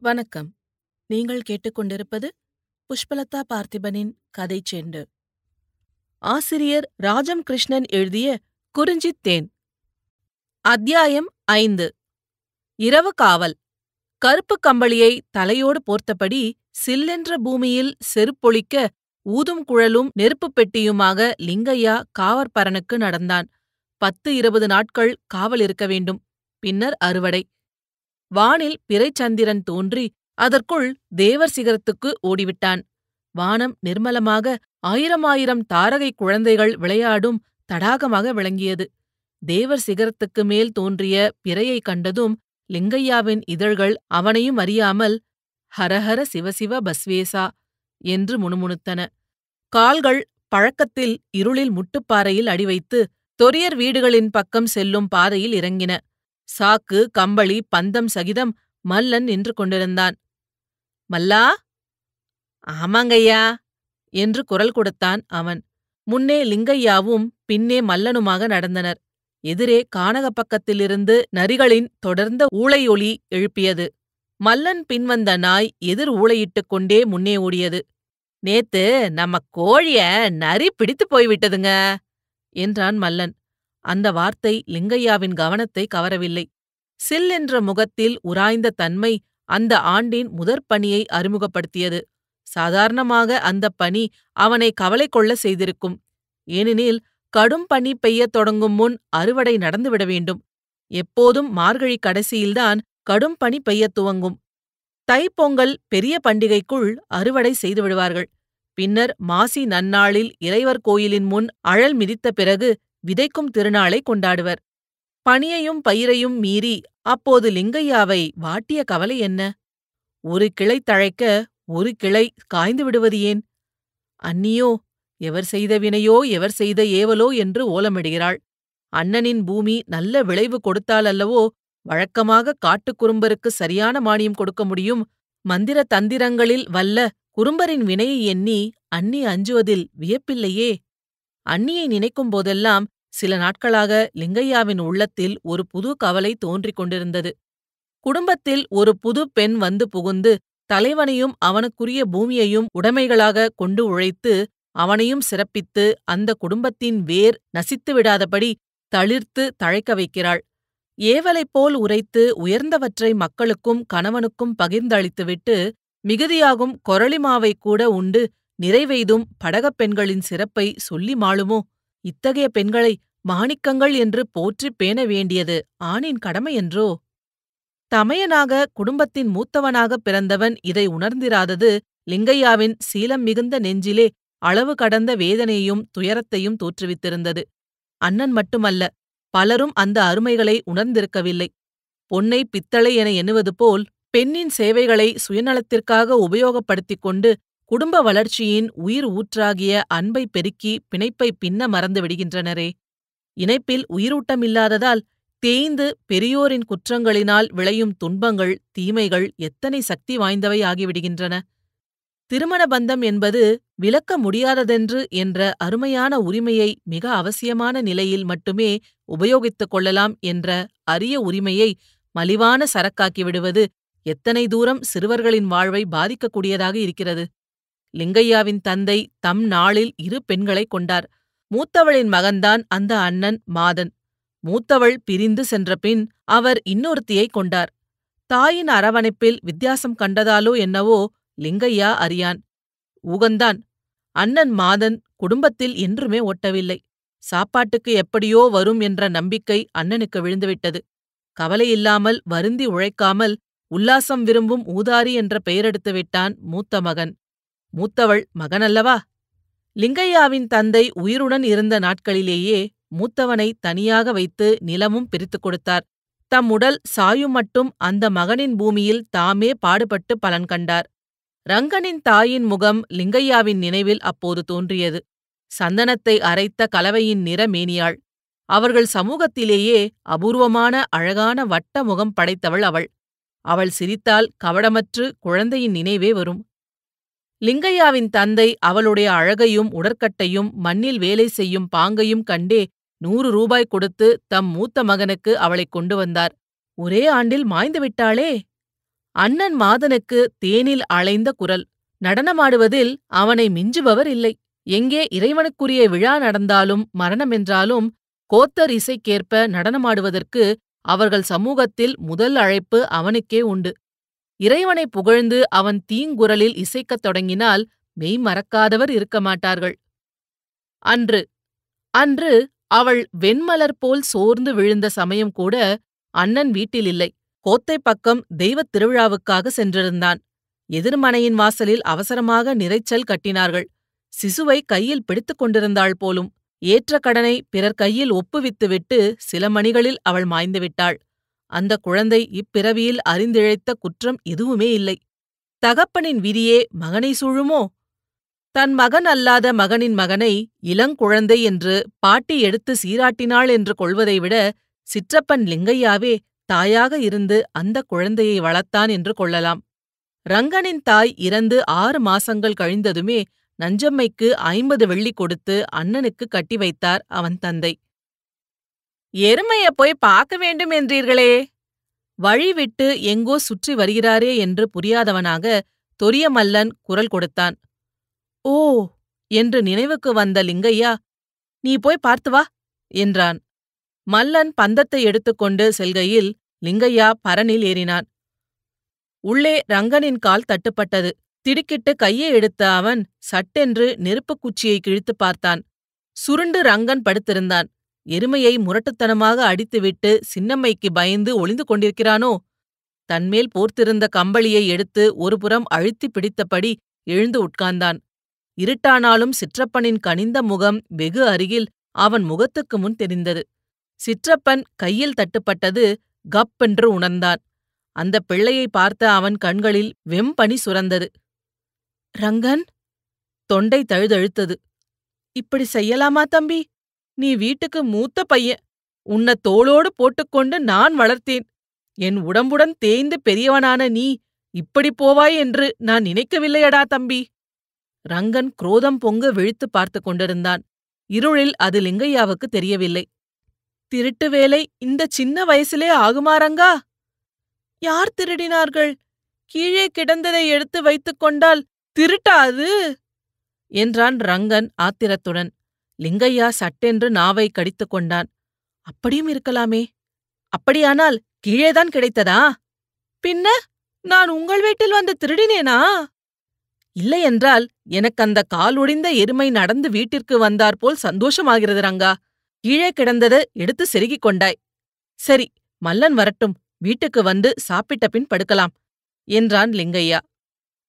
வணக்கம். நீங்கள் கேட்டுக்கொண்டிருப்பது புஷ்பலதா பார்த்திபனின் கதை செண்டு. ஆசிரியர் ராஜம் கிருஷ்ணன் எழுதிய குறிஞ்சித் தேன். அத்தியாயம் ஐந்து. இரவு காவல். கருப்பு கம்பளியை தலையோடு போர்த்தபடி சில்லென்ற பூமியில் செருப்பொழிக்க ஊதும் குழலும் நெருப்புப் பெட்டியுமாக லிங்கையா காவற்பரனுக்கு நடந்தான். பத்து இருபது நாட்கள் காவல் இருக்க வேண்டும். பின்னர் அறுவடை. வானில் பிறைச்சந்திரன் தோன்றி அதற்குள் தேவர் சிகரத்துக்கு ஓடிவிட்டான். வானம் நிர்மலமாக ஆயிரமாயிரம் தாரகை குழந்தைகள் விளையாடும் தடாகமாக விளங்கியது. தேவர் சிகரத்துக்கு மேல் தோன்றிய பிறையைக் கண்டதும் லிங்கையாவின் இதழ்கள் அவனையும் அறியாமல் ஹரஹர சிவசிவ பஸ்வேசா என்று முணுமுணுத்தன. கால்கள் பழக்கத்தில் இருளில் முட்டுப்பாறையில் அடிவைத்து தொரியர் வீடுகளின் பக்கம் செல்லும் பாதையில் இறங்கின. சாக்கு கம்பளி பந்தம் சகிதம் மல்லன் நின்று கொண்டிருந்தான். மல்லா! ஆமாங்கய்யா! என்று குரல் கொடுத்தான் அவன். முன்னே லிங்கையாவும் பின்னே மல்லனுமாக நடந்தனர். எதிரே கானக பக்கத்திலிருந்து நரிகளின் தொடர்ந்த ஊளையொலி எழுப்பியது. மல்லன் பின்வந்த நாய் எதிர் ஊளையிட்டுக் கொண்டே முன்னே ஓடியது. நேத்து நம்ம கோழிய நரி பிடித்து போய்விட்டதுங்க! என்றான் மல்லன். அந்த வார்த்தை லிங்கையாவின் கவனத்தை கவரவில்லை. சில் என்ற முகத்தில் உராய்ந்த தன்மை அந்த ஆண்டின் முதற் பணியை அறிமுகப்படுத்தியது. சாதாரணமாக அந்த பணி அவனை கவலை கொள்ள செய்திருக்கும். ஏனெனில் கடும் பனி பெய்யத் தொடங்கும் முன் அறுவடை நடந்துவிட வேண்டும். எப்போதும் மார்கழி கடைசியில்தான் கடும் பனி பெய்யத் துவங்கும். தைப்பொங்கல் பெரிய பண்டிகைக்குள் அறுவடை செய்து விடுவார்கள். பின்னர் மாசி நன்னாளில் இறைவர் கோயிலின் முன் அழல் மிதித்த பிறகு விதைக்கும் திருநாளை கொண்டாடுவர். பனியையும் பயிரையும் மீறி அப்போது லிங்கையாவை வாட்டிய கவலை என்ன? ஒரு கிளை தழைக்க ஒரு கிளை காய்ந்து விடுவது ஏன்? அன்னியோ எவர் செய்த வினையோ எவர் செய்த ஏவலோ என்று ஓலமிடுகிறாள். அண்ணனின் பூமி நல்ல விளைவு கொடுத்தாலல்லவோ வழக்கமாக காட்டுக் குறும்பருக்கு சரியான மானியம் கொடுக்க முடியும். மந்திர தந்திரங்களில் வல்ல குறும்பரின் வினையை எண்ணி அண்ணி அஞ்சுவதில் வியப்பில்லையே? அண்ணியை நினைக்கும் போதெல்லாம் சில நாட்களாக லிங்கையாவின் உள்ளத்தில் ஒரு புது கவலை தோன்றிக் கொண்டிருந்தது. குடும்பத்தில் ஒரு புது பெண் வந்து புகுந்து தலைவனையும் அவனுக்குரிய பூமியையும் உடைமைகளாக கொண்டு உழைத்து அவனையும் சிறப்பித்து அந்த குடும்பத்தின் வேர் நசித்து விடாதபடி தளிர்த்து தழைக்க வைக்கிறாள். ஏவலைப் போல் உரைத்து உயர்ந்தவற்றை மக்களுக்கும் கணவனுக்கும் பகிர்ந்தளித்துவிட்டு மிகுதியாகும் கொரளிமாவை கூட உண்டு நிறைவெய்தும் படகப் பெண்களின் சிறப்பை சொல்லி மாளுமோ? இத்தகைய பெண்களை மாணிக்கங்கள் என்று போற்றிப் பேண வேண்டியது ஆணின் கடமையென்றோ தமையனாக குடும்பத்தின் மூத்தவனாகப் பிறந்தவன் இதை உணர்ந்திராதது லிங்கையாவின் சீலம் மிகுந்த நெஞ்சிலே அளவு கடந்த வேதனையையும் துயரத்தையும் தோற்றுவித்திருந்தது. அண்ணன் மட்டுமல்ல பலரும் அந்த அருமைகளை உணர்ந்திருக்கவில்லை. பொன்னை பித்தளை என எண்ணுவது போல் பெண்ணின் சேவைகளை சுயநலத்திற்காக உபயோகப்படுத்திக் கொண்டு குடும்ப வளர்ச்சியின் உயிர் ஊற்றாகிய அன்பை பெருக்கி பிணைப்பை பின்ன மறந்து விடுகின்றனரே. இணைப்பில் உயிரூட்டமில்லாததால் தேய்ந்து பெரியோரின் குற்றங்களினால் விளையும் துன்பங்கள் தீமைகள் எத்தனை சக்தி வாய்ந்தவை ஆகிவிடுகின்றன. திருமண பந்தம் என்பது விலக்க முடியாததென்று என்ற அருமையான உரிமையை மிக அவசியமான நிலையில் மட்டுமே உபயோகித்துக் கொள்ளலாம் என்ற அரிய உரிமையை மலிவான சரக்காக்கி விடுவது எத்தனை தூரம் சிறுவர்களின் வாழ்வை பாதிக்கக்கூடியதாக இருக்கிறது. லிங்கையாவின் தந்தை தம் நாளில் இரு பெண்களைக் கொண்டார். மூத்தவளின் மகன்தான் அந்த அண்ணன் மாதன். மூத்தவள் பிரிந்து சென்றபின் அவர் இன்னொருத்தியைக் கொண்டார். தாயின் அரவணைப்பில் வித்தியாசம் கண்டதாலோ என்னவோ லிங்கையா அறியான். ஊகந்தான் அண்ணன் மாதன் குடும்பத்தில் என்றுமே ஒட்டவில்லை. சாப்பாட்டுக்கு எப்படியோ வரும் என்ற நம்பிக்கை அண்ணனுக்கு விழுந்துவிட்டது. கவலையில்லாமல் வருந்தி உழைக்காமல் உல்லாசம் விரும்பும் ஊதாரி என்ற பெயரெடுத்து விட்டான் மூத்த மகன். மூத்தவள் மகனல்லவா? லிங்கையாவின் தந்தை உயிருடன் இருந்த நாட்களிலேயே மூத்தவனை தனியாக வைத்து நிலமும் பிரித்துக் கொடுத்தார். தம் உடல் சாயும் மட்டும் அந்த மகனின் பூமியில் தாமே பாடுபட்டு பலன் கண்டார். ரங்கனின் தாயின் முகம் லிங்கையாவின் நினைவில் அப்போது தோன்றியது. சந்தனத்தை அரைத்த கலவையின் நிற மேனியாள். அவர்கள் சமூகத்திலேயே அபூர்வமான அழகான வட்ட முகம் படைத்தவள் அவள். அவள் சிரித்தால் கவடமற்று குழந்தையின் நினைவே வரும். லிங்கையாவின் தந்தை அவளுடைய அழகையும் உடற்கட்டையும் மண்ணில் வேலை செய்யும் பாங்கையும் கண்டே நூறு ரூபாய் கொடுத்து தம் மூத்த மகனுக்கு அவளைக் கொண்டு வந்தார். ஒரே ஆண்டில் மாய்ந்து விட்டாளே? அண்ணன் மாதனுக்கு தேனில் அலைந்த குரல். நடனமாடுவதில் அவனை மிஞ்சுபவர் இல்லை. எங்கே இறைவனுக்குரிய விழா நடந்தாலும் மரணமென்றாலும் கோத்தர் இசைக்கேற்ப நடனமாடுவதற்கு அவர்கள் சமூகத்தில் முதல் அழைப்பு அவனுக்கே உண்டு. இறைவனை புகழ்ந்து அவன் தீங்குரலில் இசைக்கத் தொடங்கினால் மெய் மறக்காதவர் இருக்க மாட்டார்கள். அன்று அன்று அவள் வெண்மலர் போல் சோர்ந்து விழுந்த சமயம் கூட அண்ணன் வீட்டில் இல்லை. கோத்தை பக்கம் தெய்வத் திருவிழாவுக்காக சென்றிருந்தான். எதிர்மனையின் வாசலில் அவசரமாக நிறைச்சல் கட்டினார்கள். சிசுவை கையில் பிடித்துக் கொண்டிருந்தாள் போலும். ஏற்ற கடனை பிறர் கையில் ஒப்புவித்துவிட்டு சில மணிகளில் அவள் மாய்ந்துவிட்டாள் அந்த குழந்தை இப்பிறவியில் அறிந்திழைத்த குற்றம் எதுவுமே இல்லை. தகப்பனின் விதியே மகனை சூழுமோ? தன் மகன் அல்லாத மகனின் மகனை இளங்குழந்தை என்று பாட்டி எடுத்து சீராட்டினாள் என்று கொள்வதை விட சிற்றப்பன் லிங்கையாவே தாயாக இருந்து அந்த குழந்தையை வளர்த்தான் என்று கொள்ளலாம். ரங்கனின் தாய் இறந்து ஆறு மாசங்கள் கழிந்ததுமே நஞ்சம்மைக்கு ஐம்பது வெள்ளி கொடுத்து அண்ணனுக்கு கட்டி வைத்தார் அவன் தந்தை. எருமையை போய் பார்க்க வேண்டும் என்றீர்களே. வழி விட்டு எங்கோ சுற்றி வருகிறாரே என்று புரியாதவனாக தொரியமல்லன் குரல் கொடுத்தான். ஓ என்று நினைவுக்கு வந்த லிங்கையா நீ போய் பார்த்து வா என்றான். மல்லன் பந்தத்தை எடுத்துக்கொண்டு செல்கையில் லிங்கையா பரனில் ஏறினான். உள்ளே ரங்கனின் கால் தட்டுப்பட்டது. திடுக்கிட்டு கையை எடுத்த அவன் சட்டென்று நெருப்புக் குச்சியை கிழித்துப் பார்த்தான். சுருண்டு ரங்கன் படுத்திருந்தான். எருமையை முரட்டுத்தனமாக அடித்துவிட்டு சின்னம்மைக்கு பயந்து ஒளிந்து கொண்டிருக்கிறானோ? தன்மேல் போர்த்திருந்த கம்பளியை எடுத்து ஒருபுறம் அழுத்திப் பிடித்தபடி எழுந்து உட்கார்ந்தான். இருட்டானாலும் சிற்றப்பனின் கனிந்த முகம் வெகு அருகில் அவன் முகத்துக்கு முன் தெரிந்தது. சிற்றப்பன் கையில் தட்டுப்பட்டது கப்பென்று உணர்ந்தான். அந்த பிள்ளையை பார்த்த அவன் கண்களில் வெம்பனி சுரந்தது. ரங்கன்! தொண்டை தழுதழுத்தது. இப்படி செய்யலாமா தம்பி? நீ வீட்டுக்கு மூத்த பையன். உன்னை தோளோடு போட்டுக்கொண்டு நான் வளர்த்தேன். என் உடம்புடன் தேய்ந்து பெரியவனான நீ இப்படி போவாய் என்று நான் நினைக்கவில்லையடா தம்பி. ரங்கன் குரோதம் பொங்க விழித்து பார்த்து கொண்டிருந்தான். இருளில் அது லிங்கையாவுக்கு தெரியவில்லை. திருட்டு வேலை இந்த சின்ன வயசிலே ஆகுமாரங்கா யார் திருடினார்கள்? கீழே கிடந்ததை எடுத்து வைத்துக் கொண்டால் திருட்டாது? என்றான் ரங்கன் ஆத்திரத்துடன். லிங்கையா சட்டென்று நாவை கடித்துக் கொண்டான். அப்படியும் இருக்கலாமே. அப்படியானால் கீழேதான் கிடைத்ததா? பின்ன நான் உங்கள் வீட்டில் வந்து திருடினேனா? இல்லையென்றால் எனக்கு அந்த காலொடிந்த எருமை நடந்து வீட்டிற்கு வந்தாற்போல் சந்தோஷமாகிறது ரங்கா. கீழே கிடந்தது எடுத்து செருகிக் கொண்டாய். சரி மல்லன் வரட்டும். வீட்டுக்கு வந்து சாப்பிட்ட பின் படுக்கலாம் என்றான் லிங்கையா.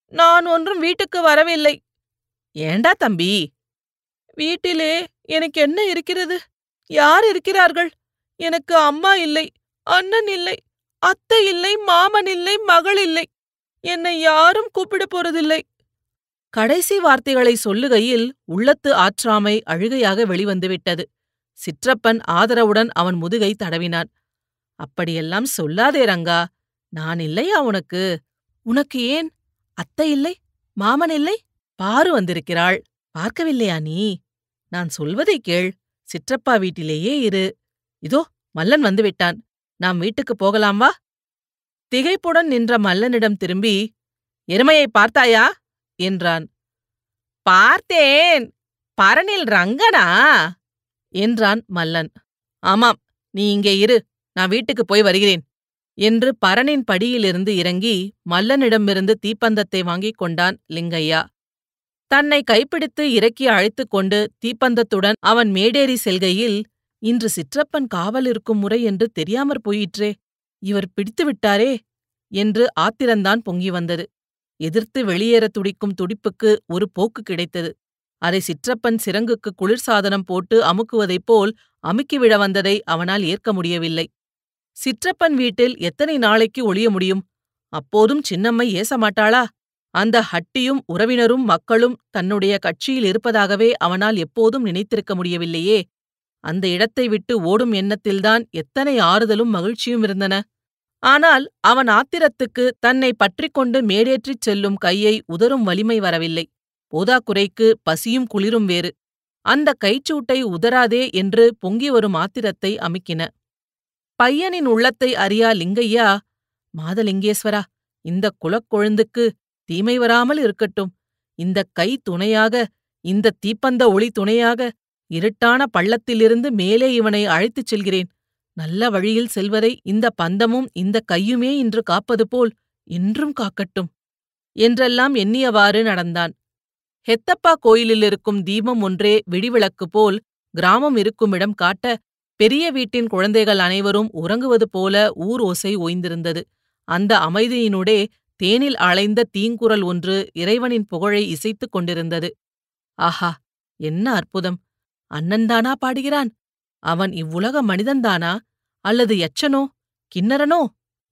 நான் ஒன்றும் வீட்டுக்கு வரவில்லை. ஏண்டா தம்பி? வீட்டிலே எனக்கு என்ன இருக்கிறது? யார் இருக்கிறார்கள்? எனக்கு அம்மா இல்லை அண்ணன் இல்லை அத்தை இல்லை மாமன் இல்லை மகள் இல்லை. என்னை யாரும் கூப்பிட போறதில்லை. கடைசி வார்த்தைகளை சொல்லுகையில் உள்ளத்து ஆற்றாமை அழுகையாக வெளிவந்துவிட்டது. சிற்றப்பன் ஆதரவுடன் அவன் முதுகை தடவினான். அப்படியெல்லாம் சொல்லாதே ரங்கா நான் இல்லையா உனக்கு? உனக்கு ஏன்? அத்தை இல்லை மாமன் இல்லை? பாரு வந்திருக்கிறாள் பார்க்கவில்லையா நீ? நான் சொல்வதை கேள். சிற்றப்பா வீட்டிலேயே இரு. இதோ மல்லன் வந்துவிட்டான் நாம் வீட்டுக்குப் போகலாம் வா. திகைப்புடன் நின்ற மல்லனிடம் திரும்பி எருமையை பார்த்தாயா? என்றான். பார்த்தேன். பரனில் ரங்கனா? என்றான் மல்லன். ஆமாம். நீ இங்கே இரு. நான் வீட்டுக்கு போய் வருகிறேன். என்று பரனின் படியிலிருந்து இறங்கி மல்லனிடமிருந்து தீப்பந்தத்தை வாங்கிக் கொண்டான் லிங்கையா தன்னை கைப்பிடித்து இறக்கி அழைத்துக் கொண்டு தீப்பந்தத்துடன் அவன் மேடேறி செல்கையில் இன்று சிற்றப்பன் காவல் இருக்கும் முறை என்று தெரியாமற் போயிற்றே இவர் பிடித்து விட்டாரே என்று ஆத்திரந்தான் பொங்கி வந்தது. எதிர்த்து வெளியேறத் துடிக்கும் துடிப்புக்கு ஒரு போக்கு கிடைத்தது. அதை சிற்றப்பன் சிறங்குக்கு குளிர்சாதனம் போட்டு அமுக்குவதைப் போல் அமுக்கிவிட வந்ததை அவனால் ஏற்க முடியவில்லை. சிற்றப்பன் வீட்டில் எத்தனை நாளைக்கு ஒளிய முடியும்? அப்போதும் சின்னம்மை ஏசமாட்டாளா? அந்த ஹட்டியும் உறவினரும் மக்களும் தன்னுடைய கட்சியில் இருப்பதாகவே அவனால் எப்போதும் நினைத்திருக்க முடியவில்லையே. அந்த இடத்தை விட்டு ஓடும் எண்ணத்தில்தான் எத்தனை ஆறுதலும் மகிழ்ச்சியும் இருந்தன. ஆனால் அவன் ஆத்திரத்துக்கு தன்னை பற்றிக்கொண்டு மேடேற்றிச் செல்லும் கையை உதறும் வலிமை வரவில்லை. போதாக்குறைக்கு பசியும் குளிரும் வேறு. அந்த கைச்சூட்டை உதராதே என்று பொங்கி வரும் ஆத்திரத்தை அமுக்கின. பையனின் உள்ளத்தை அறியா லிங்கையா மாதலிங்கேஸ்வரா இந்தக் குலக்கொழுந்துக்கு தீமை வராமல் இருக்கட்டும். இந்தக் கை துணையாக இந்தத் தீப்பந்த ஒளி துணையாக இருட்டான பள்ளத்திலிருந்து மேலே இவனை அழைத்துச் செல்கிறேன். நல்ல வழியில் செல்வதை இந்த பந்தமும் இந்த கையுமே இன்று காப்பது போல் இன்றும் காக்கட்டும் என்றெல்லாம் எண்ணியவாறு நடந்தான். ஹெத்தப்பா கோயிலில் இருக்கும் தீபம் ஒன்றே விடிவிளக்கு போல் கிராமம் இருக்குமிடம் காட்ட பெரிய வீட்டின் குழந்தைகள் அனைவரும் உறங்குவது போல ஊர் ஓசை ஓய்ந்திருந்தது. அந்த அமைதியினுடே தேனில் அலைந்த தீங்குரல் ஒன்று இறைவனின் புகழை இசைத்துக் கொண்டிருந்தது. ஆஹா என்ன அற்புதம்! அண்ணன்தானா பாடுகிறான்? அவன் இவ்வுலக மனிதன்தானா அல்லது எச்சனோ கிண்ணறனோ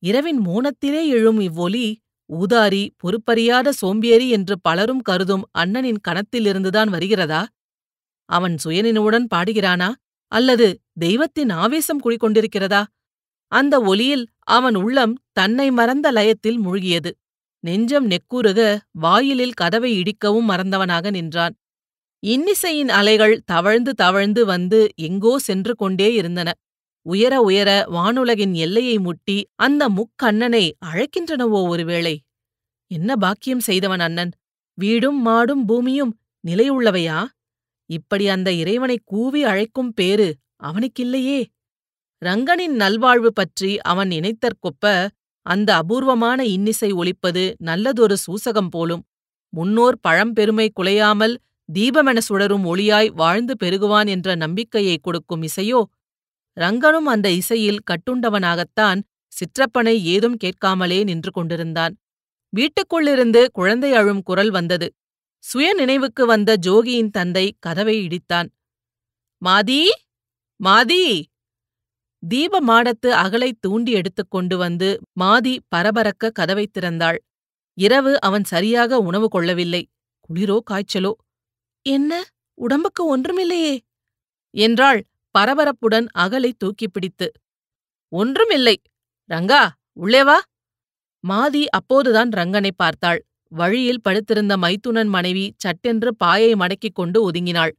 இரவின் மோனத்திலே எழும் இவ்வொலி ஊதாரி பொறுப்பறியாத சோம்பேறி என்று பலரும் கருதும் அண்ணனின் கணத்திலிருந்துதான் வருகிறதா? அவன் சுயநினைவுடன் பாடுகிறானா? அல்லது தெய்வத்தின் ஆவேசம் குடிக்கொண்டிருக்கிறதா அந்த ஒலியில் அவன் உள்ளம் தன்னை மறந்த லயத்தில் மூழ்கியது. நெஞ்சம் நெக்கூறுக வாயிலில் கதவை இடிக்கவும் மறந்தவனாக நின்றான். இன்னிசையின் அலைகள் தவழ்ந்து தவழ்ந்து வந்து எங்கோ சென்று கொண்டே இருந்தன. உயர உயர வானுலகின் எல்லையை முட்டி அந்த முக்கண்ணனை அழைக்கின்றனவோ ஒருவேளை? என்ன பாக்கியம் செய்தவன் அண்ணன்? வீடும் மாடும் பூமியும் நிலையுள்ளவையா? இப்படி அந்த இறைவனை கூவி அழைக்கும் பேறு அவனுக்கில்லையே. ரங்கனின் நல்வாழ்வு பற்றி அவன் நினைத்தற்கொப்ப அந்த அபூர்வமான இன்னிசை ஒலிப்பது நல்லதொரு சூசகம் போலும். முன்னோர் பழம்பெருமை குலையாமல் தீபமென சுடரும் ஒளியாய் வாழ்ந்து பெருகுவான் என்ற நம்பிக்கையை கொடுக்கும் இசையோ ரங்கனும் அந்த இசையில் கட்டுண்டவனாகத்தான் சிற்றப்பனை ஏதும் கேட்காமலே நின்று கொண்டிருந்தான். வீட்டுக்குள்ளிருந்து குழந்தை அழும் குரல் வந்தது. சுய நினைவுக்கு வந்த ஜோகியின் தந்தை கதவை இடித்தான். மாதி! மாதி! தீப மாடத்து அகலைத் தூண்டி எடுத்துக் கொண்டு வந்து மாதி பரபரக்க கதவைத் திறந்தாள். இரவு அவன் சரியாக உணவு கொள்ளவில்லை. குளிரோ காய்ச்சலோ? என்ன? உடம்புக்கு ஒன்றுமில்லையே! என்றாள் பரபரப்புடன் அகலை தூக்கிப் பிடித்து. ஒன்றுமில்லை! ரங்கா உள்ளே வா! மாதி அப்போதுதான் ரங்கனை பார்த்தாள். வழியில் படுத்திருந்த மைத்துனன் மனைவி சட்டென்று பாயை மடக்கிக் கொண்டு ஒதுங்கினாள்.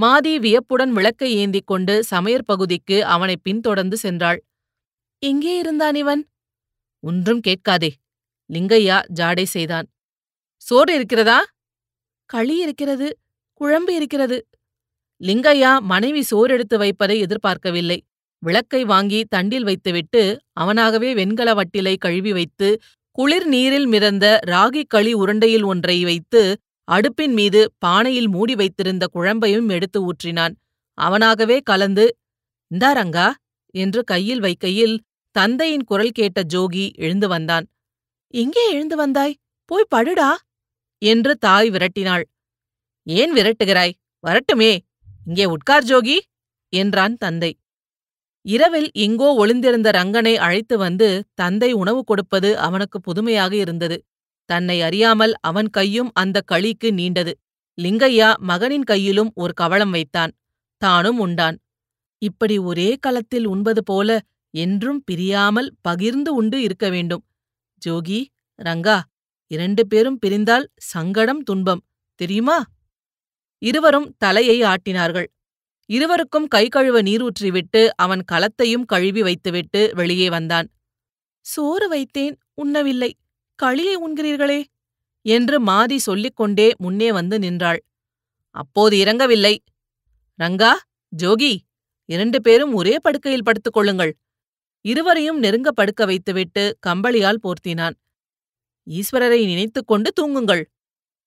மாதி வியப்புடன் விளக்கை ஏந்திக் கொண்டு சமையற் பகுதிக்கு அவனை பின்தொடர்ந்து சென்றாள். எங்கே இருந்தான் இவன்? ஒன்றும் கேட்காதே. லிங்கையா? ஜாடை செய்தான். சோறு இருக்கிறதா? களி இருக்கிறது. குழம்பு இருக்கிறது. லிங்கையா மனைவி சோறெடுத்து வைப்பதை எதிர்பார்க்கவில்லை. விளக்கை வாங்கி தண்டில் வைத்துவிட்டு அவனாகவே வெண்கல வட்டிலை கழுவி வைத்து குளிர் நீரில் மிதந்த ராகி களி உருண்டையில் ஒன்றை வைத்து அடுப்பின் மீது பானையில் மூடி வைத்திருந்த குழம்பையும் எடுத்து ஊற்றினான். அவனாகவே கலந்து இந்தாரங்கா என்று கையில் வைக்கையில் தந்தையின் குரல் கேட்ட ஜோகி எழுந்து வந்தான். எங்கே எழுந்து வந்தாய்? போய் படுடா என்று தாய் விரட்டினாள். ஏன் விரட்டுகிறாய்? வரட்டுமே. இங்கே உட்கார் ஜோகி என்றான் தந்தை. இரவில் எங்கோ ஒளிந்திருந்த ரங்கனை அழைத்து வந்து தந்தை உணவு கொடுப்பது அவனுக்கு புதுமையாக இருந்தது. தன்னை அறியாமல் அவன் கையும் அந்த களிக்கு நீண்டது. லிங்கையா மகனின் கையிலும் ஒரு கவளம் வைத்தான். தானும் உண்டான். இப்படி ஒரே களத்தில் உண்பது போல என்றும் பிரியாமல் பகிர்ந்து உண்டு இருக்க வேண்டும். ஜோகி ரங்கா இரண்டு பேரும் பிரிந்தால் சங்கடம் துன்பம். தெரியுமா? இருவரும் தலையை ஆட்டினார்கள். இருவருக்கும் கை கழுவ நீரூற்றிவிட்டு அவன் களத்தையும் கழுவி வைத்துவிட்டு வெளியே வந்தான். சோறு வைத்தேன் உண்ணவில்லை. களியை உண்கிறீர்களே? என்று மாதி சொல்லிக் கொண்டே முன்னே வந்து நின்றாள். அப்போது இறங்கவில்லை. ரங்கா ஜோகி இரண்டு பேரும் ஒரே படுக்கையில் படுத்துக் கொள்ளுங்கள். இருவரையும் நெருங்க படுக்க வைத்துவிட்டு கம்பளியால் போர்த்தினான். ஈஸ்வரரை நினைத்துக் கொண்டு தூங்குங்கள்.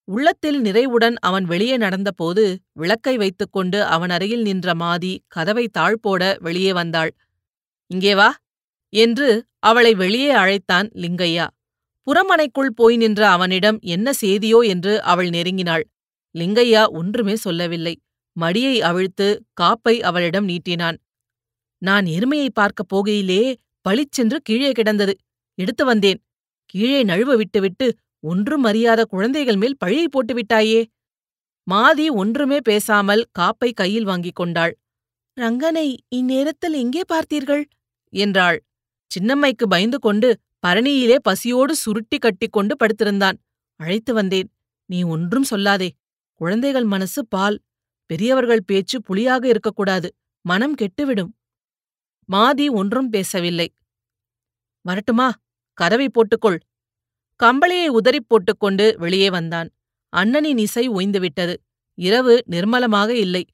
உள்ளத்தில் நிறைவுடன் அவன் வெளியே நடந்தபோது விளக்கை வைத்துக்கொண்டு அவன் அருகில் நின்ற மாதி கதவை தாழ்போட வெளியே வந்தாள். இங்கே வா என்று அவளை வெளியே அழைத்தான் லிங்கையா. புறமனைக்குள் போய் நின்ற அவனிடம் என்ன செய்தியோ என்று அவள் நெருங்கினாள். லிங்கையா ஒன்றுமே சொல்லவில்லை. மடியை அவிழ்த்து காப்பை அவளிடம் நீட்டினான். நான் எருமையை பார்க்கப் போகையிலே பளிச்சென்று கீழே கிடந்தது. எடுத்து வந்தேன். கீழே நழுவ விட்டுவிட்டு ஒன்றும் அறியாத குழந்தைகள் மேல் பழியை போட்டுவிட்டாயே மாதி ஒன்றுமே பேசாமல் காப்பை கையில் வாங்கிக் கொண்டாள். ரங்கனை இந்நேரத்தில் எங்கே பார்த்தீர்கள்? என்றாள். சின்னம்மைக்கு பயந்து கொண்டு பரணியிலே பசியோடு சுருட்டி கட்டிக்கொண்டு படுத்திருந்தான். அழைத்து வந்தேன் நீ ஒன்றும் சொல்லாதே. குழந்தைகள் மனசு பால். பெரியவர்கள் பேச்சு புலியாக இருக்கக்கூடாது. மனம் கெட்டுவிடும். மாதி ஒன்றும் பேசவில்லை. வரட்டுமா? கதவை போட்டுக்கொள். கம்பளியை உதறிப் போட்டுக்கொண்டு வெளியே வந்தான். அண்ணனின் இசை ஓய்ந்துவிட்டது. இரவு நிர்மலமாக இல்லை.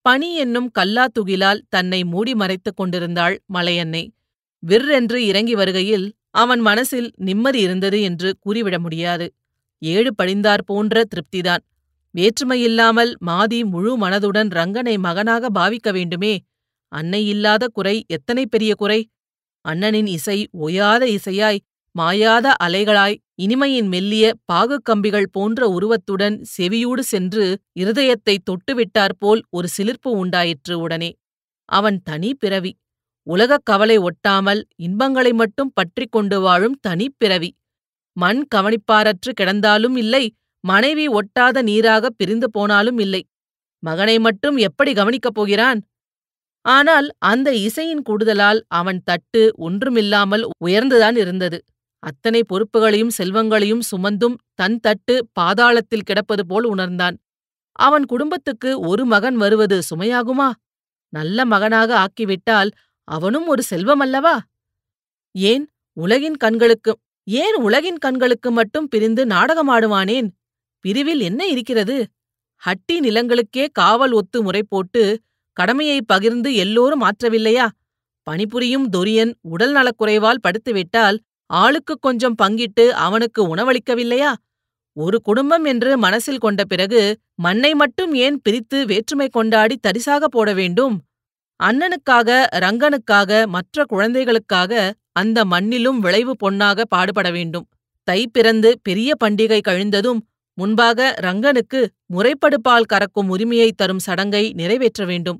பனி என்னும் கல்லா துகிலால் தன்னை மூடி மறைத்துக் கொண்டிருந்தாள் மலையன்னை. விற்றென்று இறங்கி வருகையில் அவன் மனசில் நிம்மதி இருந்தது என்று கூறிவிட முடியாது. ஏழு படிந்தார் போன்ற திருப்திதான். வேற்றுமையில்லாமல் மாதி முழு மனதுடன் ரங்கனை மகனாக பாவிக்க வேண்டுமே? அன்னை இல்லாத குறை எத்தனை பெரிய குறை? அண்ணனின் இசை ஒயாத இசையாய் மாயாத அலைகளாய் இனிமையின் மெல்லிய பாகுக்கம்பிகள் போன்ற உருவத்துடன் செவியூடு சென்று இருதயத்தை தொட்டுவிட்டாற்போல் ஒரு சிலிர்ப்பு உண்டாயிற்று உடனே. அவன் தனி பிறவி. உலகக் கவலை ஒட்டாமல் இன்பங்களை மட்டும் பற்றிக் கொண்டு வாழும் தனிப்பிறவி மண் கவனிப்பாரற்று கிடந்தாலும் இல்லை மனைவி ஒட்டாத நீராகப் பிரிந்து போனாலும் இல்லை. மகனை மட்டும் எப்படி கவனிக்கப் போகிறான்? ஆனால் அந்த இசையின் கூடுதலால் அவன் தட்டு ஒன்றுமில்லாமல் உயர்ந்துதான் இருந்தது. அத்தனை பொறுப்புகளையும் செல்வங்களையும் சுமந்தும் தன் தட்டு பாதாளத்தில் கிடப்பது போல் உணர்ந்தான். அவன் குடும்பத்துக்கு ஒரு மகன் வருவது சுமையாகுமா? நல்ல மகனாக ஆக்கிவிட்டால் அவனும் ஒரு செல்வம் அல்லவா? ஏன் உலகின் கண்களுக்கு ஏன் உலகின் கண்களுக்கு மட்டும் பிரிந்து நாடகமாடுவானேன்? பிரிவில் என்ன இருக்கிறது? ஹட்டி நிலங்களுக்கே காவல் ஒத்து முறை போட்டு கடமையை பகிர்ந்து எல்லோரும் ஆற்றவில்லையா? பணிபுரியும் தொரியன் உடல் நலக்குறைவால் படுத்துவிட்டால் ஆளுக்குக் கொஞ்சம் பங்கிட்டு அவனுக்கு உணவளிக்கவில்லையா? ஒரு குடும்பம் என்று மனசில் கொண்ட பிறகு மண்ணை மட்டும் ஏன் பிரித்து வேற்றுமை கொண்டாடி தரிசாக போட வேண்டும்? அண்ணனுக்காக ரங்கனுக்காக மற்ற குழந்தைகளுக்காக அந்த மண்ணிலும் விளைவு பொன்னாக பாடுபட வேண்டும். தை பிறந்து பெரிய பண்டிகை கழிந்ததும் முன்பாக ரங்கனுக்கு முறைப்படுப்பால் கறக்கும் உரிமையை தரும் சடங்கை நிறைவேற்ற வேண்டும்.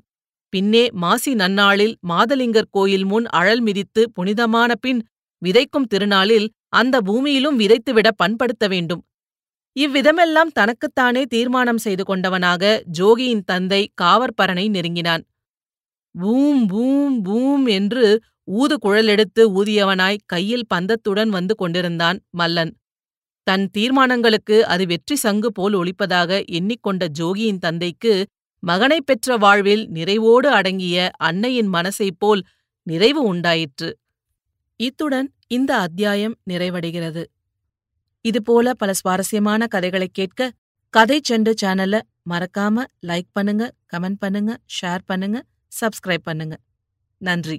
பின்னே மாசி நன்னாளில் மாதலிங்கர் கோயில் முன் அழல் மிதித்து புனிதமான பின் விதைக்கும் திருநாளில் அந்த பூமியிலும் விதைத்துவிட பண்படுத்த வேண்டும். இவ்விதமெல்லாம் தனக்குத்தானே தீர்மானம் செய்து கொண்டவனாக ஜோகியின் தந்தை காவற்பரனை நெருங்கினான். பூம் பூம் பூம் என்று ஊது குழலெடுத்து ஊதியவனாய் கையில் பந்தத்துடன் வந்து கொண்டிருந்தான் மல்லன். தன் தீர்மானங்களுக்கு அது வெற்றி சங்கு போல் ஒழிப்பதாக எண்ணிக்கொண்ட ஜோகியின் தந்தைக்கு மகனைப் பெற்ற வாழ்வில் நிறைவோடு அடங்கிய அன்னையின் மனசைப் போல் நிறைவு உண்டாயிற்று. இத்துடன் இந்த அத்தியாயம் நிறைவடைகிறது. இதுபோல பல சுவாரஸ்யமான கதைகளைக் கேட்க கதை செண்டு சேனலை மறக்காம லைக் பண்ணுங்க கமெண்ட் பண்ணுங்க ஷேர் பண்ணுங்க. சப்ஸ்கிரைப் பண்ணுங்க. நன்றி.